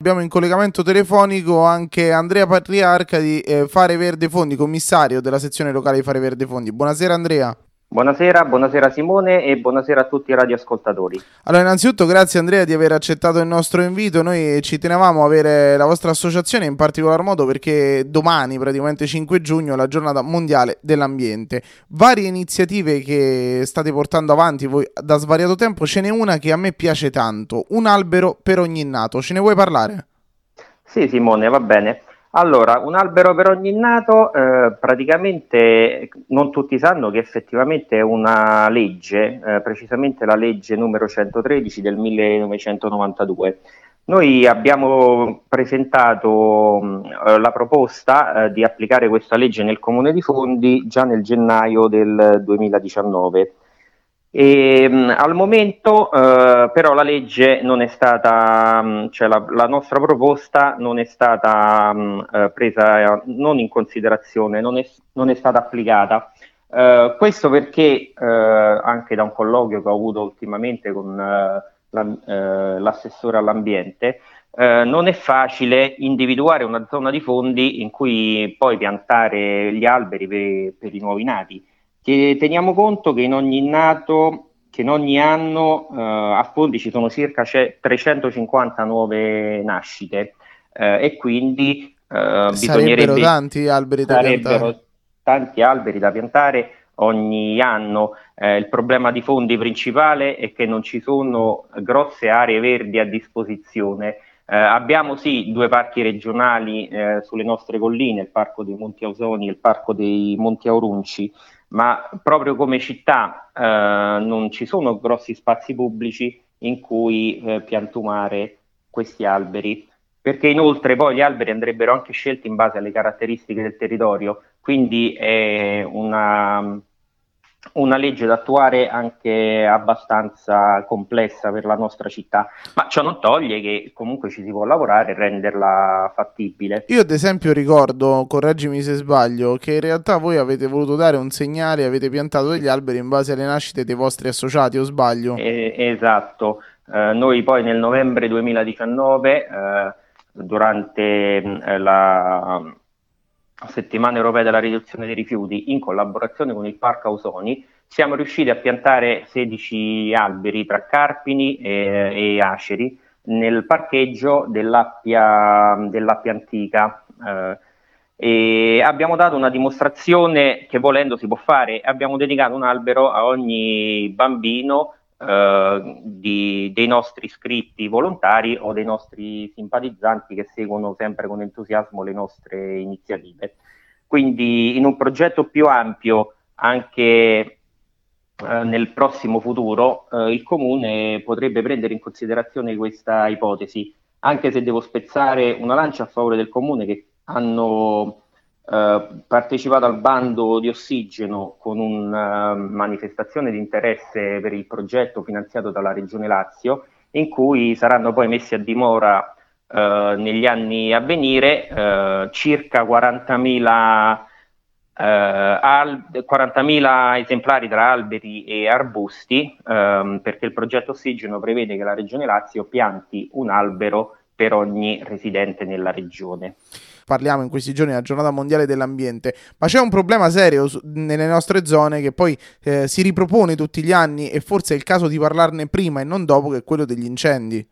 Abbiamo in collegamento telefonico anche Andrea Patriarca di eh, Fare Verde Fondi, commissario della sezione locale di Fare Verde Fondi. Buonasera Andrea. Buonasera, buonasera Simone e buonasera a tutti i radioascoltatori. Allora, innanzitutto grazie Andrea di aver accettato il nostro invito. Noi ci tenevamo a avere la vostra associazione in particolar modo perché domani, praticamente 5 giugno, è la giornata mondiale dell'ambiente. Varie iniziative che state portando avanti voi da svariato tempo, ce n'è una che a me piace tanto, un albero per ogni nato. Ce ne vuoi parlare? Sì Simone, va bene. Allora, un albero per ogni nato, eh, praticamente non tutti sanno che effettivamente è una legge, eh, precisamente la legge numero 113 del 1992. Noi abbiamo presentato mh, la proposta eh, di applicare questa legge nel Comune di Fondi già nel gennaio del 2019. E, mh, al momento eh, però la legge non è stata, mh, cioè la, la, nostra proposta non è stata mh, eh, presa non in considerazione, non è, non è stata applicata. Eh, questo perché eh, anche da un colloquio che ho avuto ultimamente con eh, la, eh, l'assessore all'ambiente, non è facile individuare una zona di fondi in cui poi piantare gli alberi per, per i nuovi nati teniamo conto che in ogni nato, che in ogni anno eh, a Fondi ci sono circa 350 nuove nascite eh, e quindi eh, bisognerebbe tanti alberi da piantare. tanti alberi da piantare ogni anno. Eh, il problema di fondi principale è che non ci sono grosse aree verdi a disposizione. Eh, abbiamo sì due parchi regionali eh, sulle nostre colline, il parco dei Monti Ausoni e il parco dei Monti Aurunci, ma proprio come città eh, non ci sono grossi spazi pubblici in cui eh, piantumare questi alberi, perché inoltre poi gli alberi andrebbero anche scelti in base alle caratteristiche del territorio, quindi è una, una legge da attuare anche abbastanza complessa per la nostra città, ma ciò non toglie che comunque ci si può lavorare e renderla fattibile. Io ad esempio ricordo, correggimi se sbaglio, che in realtà voi avete voluto dare un segnale, avete piantato degli alberi in base alle nascite dei vostri associati, o sbaglio? Eh, esatto, eh, noi poi nel novembre 2019, eh, durante eh, la settimana europea della riduzione dei rifiuti, in collaborazione con il Parco Ausoni, siamo riusciti a piantare 16 alberi tra carpini e, e aceri nel parcheggio dell'Appia, dell'Appia Antica. Eh, e abbiamo dato una dimostrazione che volendo si può fare, abbiamo dedicato un albero a ogni bambino eh, di, dei nostri iscritti volontari o dei nostri simpatizzanti che seguono sempre con entusiasmo le nostre iniziative. Quindi in un progetto più ampio, anche eh, nel prossimo futuro, eh, il Comune potrebbe prendere in considerazione questa ipotesi, anche se devo spezzare una lancia a favore del Comune che hanno eh, partecipato al bando di ossigeno con una manifestazione di interesse per il progetto finanziato dalla Regione Lazio, in cui saranno poi messi a dimora eh, negli anni a venire eh, circa 40.000 Uh, al, 40.000 esemplari tra alberi e arbusti, um, perché il progetto Ossigeno prevede che la Regione Lazio pianti un albero per ogni residente nella regione parliamo in questi giorni della giornata mondiale dell'ambiente, ma c'è un problema serio nelle nostre zone che poi eh, si ripropone tutti gli anni e forse è il caso di parlarne prima e non dopo, che è quello degli incendi.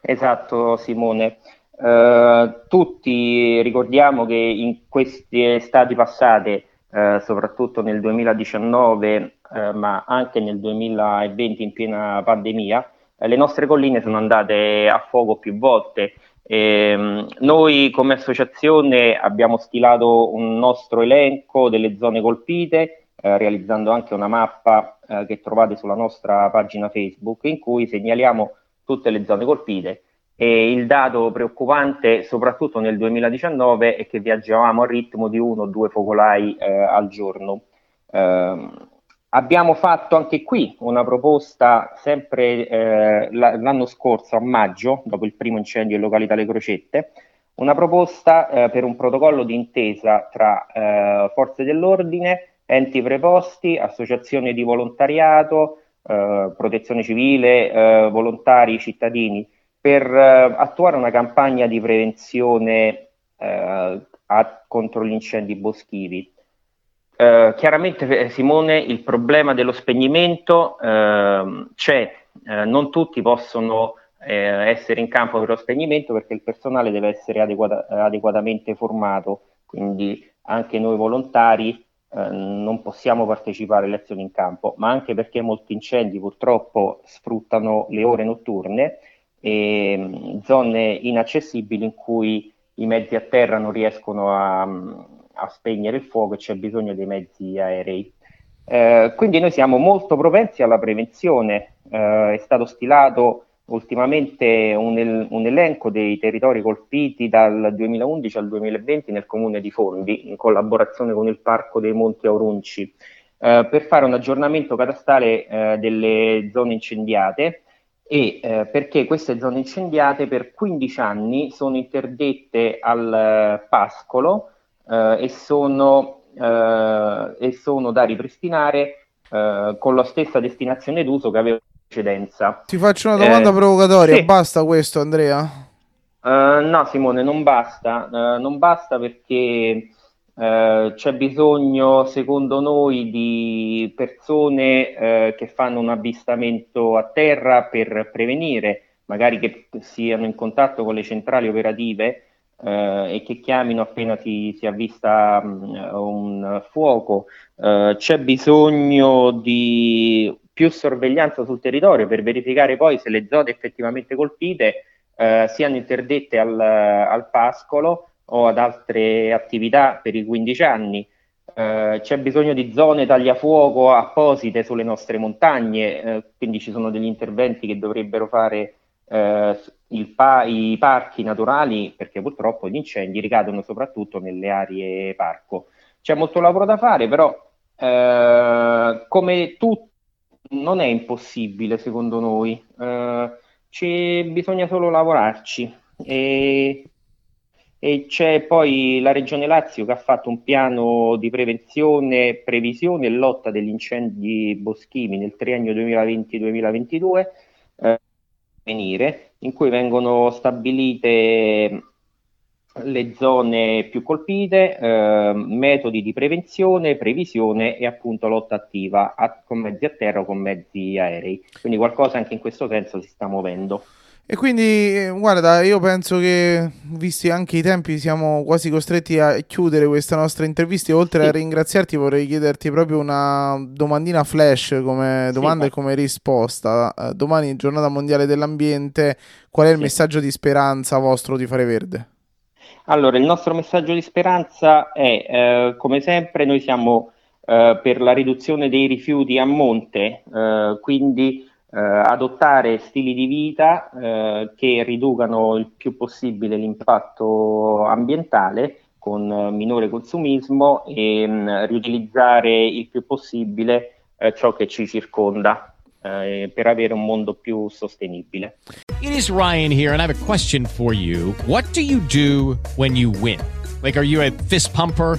Esatto, Simone. Uh, tutti ricordiamo che in queste estati passate, uh, soprattutto nel 2019, uh, ma anche nel 2020 in piena pandemia, le nostre colline sono andate a fuoco più volte eh, noi come associazione abbiamo stilato un nostro elenco delle zone colpite, eh, realizzando anche una mappa eh, che trovate sulla nostra pagina Facebook in cui segnaliamo tutte le zone colpite e il dato preoccupante, soprattutto nel 2019, è che viaggiavamo a ritmo di uno o due focolai eh, al giorno. Eh, abbiamo fatto anche qui una proposta sempre eh, l'anno scorso, a maggio, dopo il primo incendio in località Le Crocette, una proposta eh, per un protocollo di intesa tra eh, forze dell'ordine, enti preposti, associazioni di volontariato, eh, protezione civile, volontari, cittadini per eh, attuare una campagna di prevenzione eh, a, contro gli incendi boschivi. Eh, chiaramente, eh, Simone, il problema dello spegnimento ehm, c'è, eh, non tutti possono eh, essere in campo per lo spegnimento perché il personale deve essere adeguata, adeguatamente formato, quindi anche noi volontari non possiamo partecipare alle azioni in campo, ma anche perché molti incendi purtroppo sfruttano le ore notturne e mm, zone inaccessibili in cui i mezzi a terra non riescono a, mm, a spegnere il fuoco e c'è bisogno dei mezzi aerei. Eh, quindi noi siamo molto propensi alla prevenzione, eh, è stato stilato ultimamente un, un, elenco dei territori colpiti dal 2011 al 2020 nel comune di Fondi, in collaborazione con il Parco dei Monti Aurunci, eh, per fare un aggiornamento catastale eh, delle zone incendiate e eh, perché queste zone incendiate per 15 anni sono interdette al eh, pascolo e, sono, eh, e, sono, da ripristinare eh, con la stessa destinazione d'uso che aveva precedenza. Ti faccio una domanda provocatoria, sì. basta questo Andrea? no Simone, non basta, non basta perché eh, c'è bisogno, secondo noi, di persone eh, che fanno un avvistamento a terra per prevenire, magari che siano in contatto con le centrali operative eh, e che chiamino appena si, si avvista um, un fuoco. Eh, c'è bisogno di più sorveglianza sul territorio per verificare poi se le zone effettivamente colpite eh, siano interdette al, al pascolo o ad altre attività per i 15 anni. Eh, c'è bisogno di zone tagliafuoco apposite sulle nostre montagne, eh, quindi ci sono degli interventi che dovrebbero fare eh, pa- i parchi naturali, perché purtroppo gli incendi ricadono soprattutto nelle aree parco. C'è molto lavoro da fare, però eh, come tutto non è impossibile secondo noi, eh, bisogna solo lavorarci. E e c'è poi la Regione Lazio che ha fatto un piano di prevenzione, previsione e lotta degli incendi boschivi nel triennio 2020-2022 eh, in cui vengono stabilite le zone più colpite, eh, metodi di prevenzione, previsione e appunto lotta attiva a, con mezzi a terra o con mezzi aerei. Quindi qualcosa anche in questo senso si sta muovendo. E quindi, eh, guarda, io penso che, visti anche i tempi, siamo quasi costretti a chiudere questa nostra intervista. E oltre sì. a ringraziarti, vorrei chiederti proprio una domandina flash come domanda sì, e come risposta. Uh, domani, giornata mondiale dell'ambiente, qual è il sì. messaggio di speranza vostro di Fare Verde? Allora, il nostro messaggio di speranza è, eh, come sempre, noi siamo eh, per la riduzione dei rifiuti a monte, eh, quindi eh, adottare stili di vita eh, che riducano il più possibile l'impatto ambientale con eh, minore consumismo e mh, mm, riutilizzare il più possibile eh, ciò che ci circonda eh, per avere un mondo più sostenibile. It is Ryan here and I have a question for you. What do you do when you win? Like are you a fist pumper?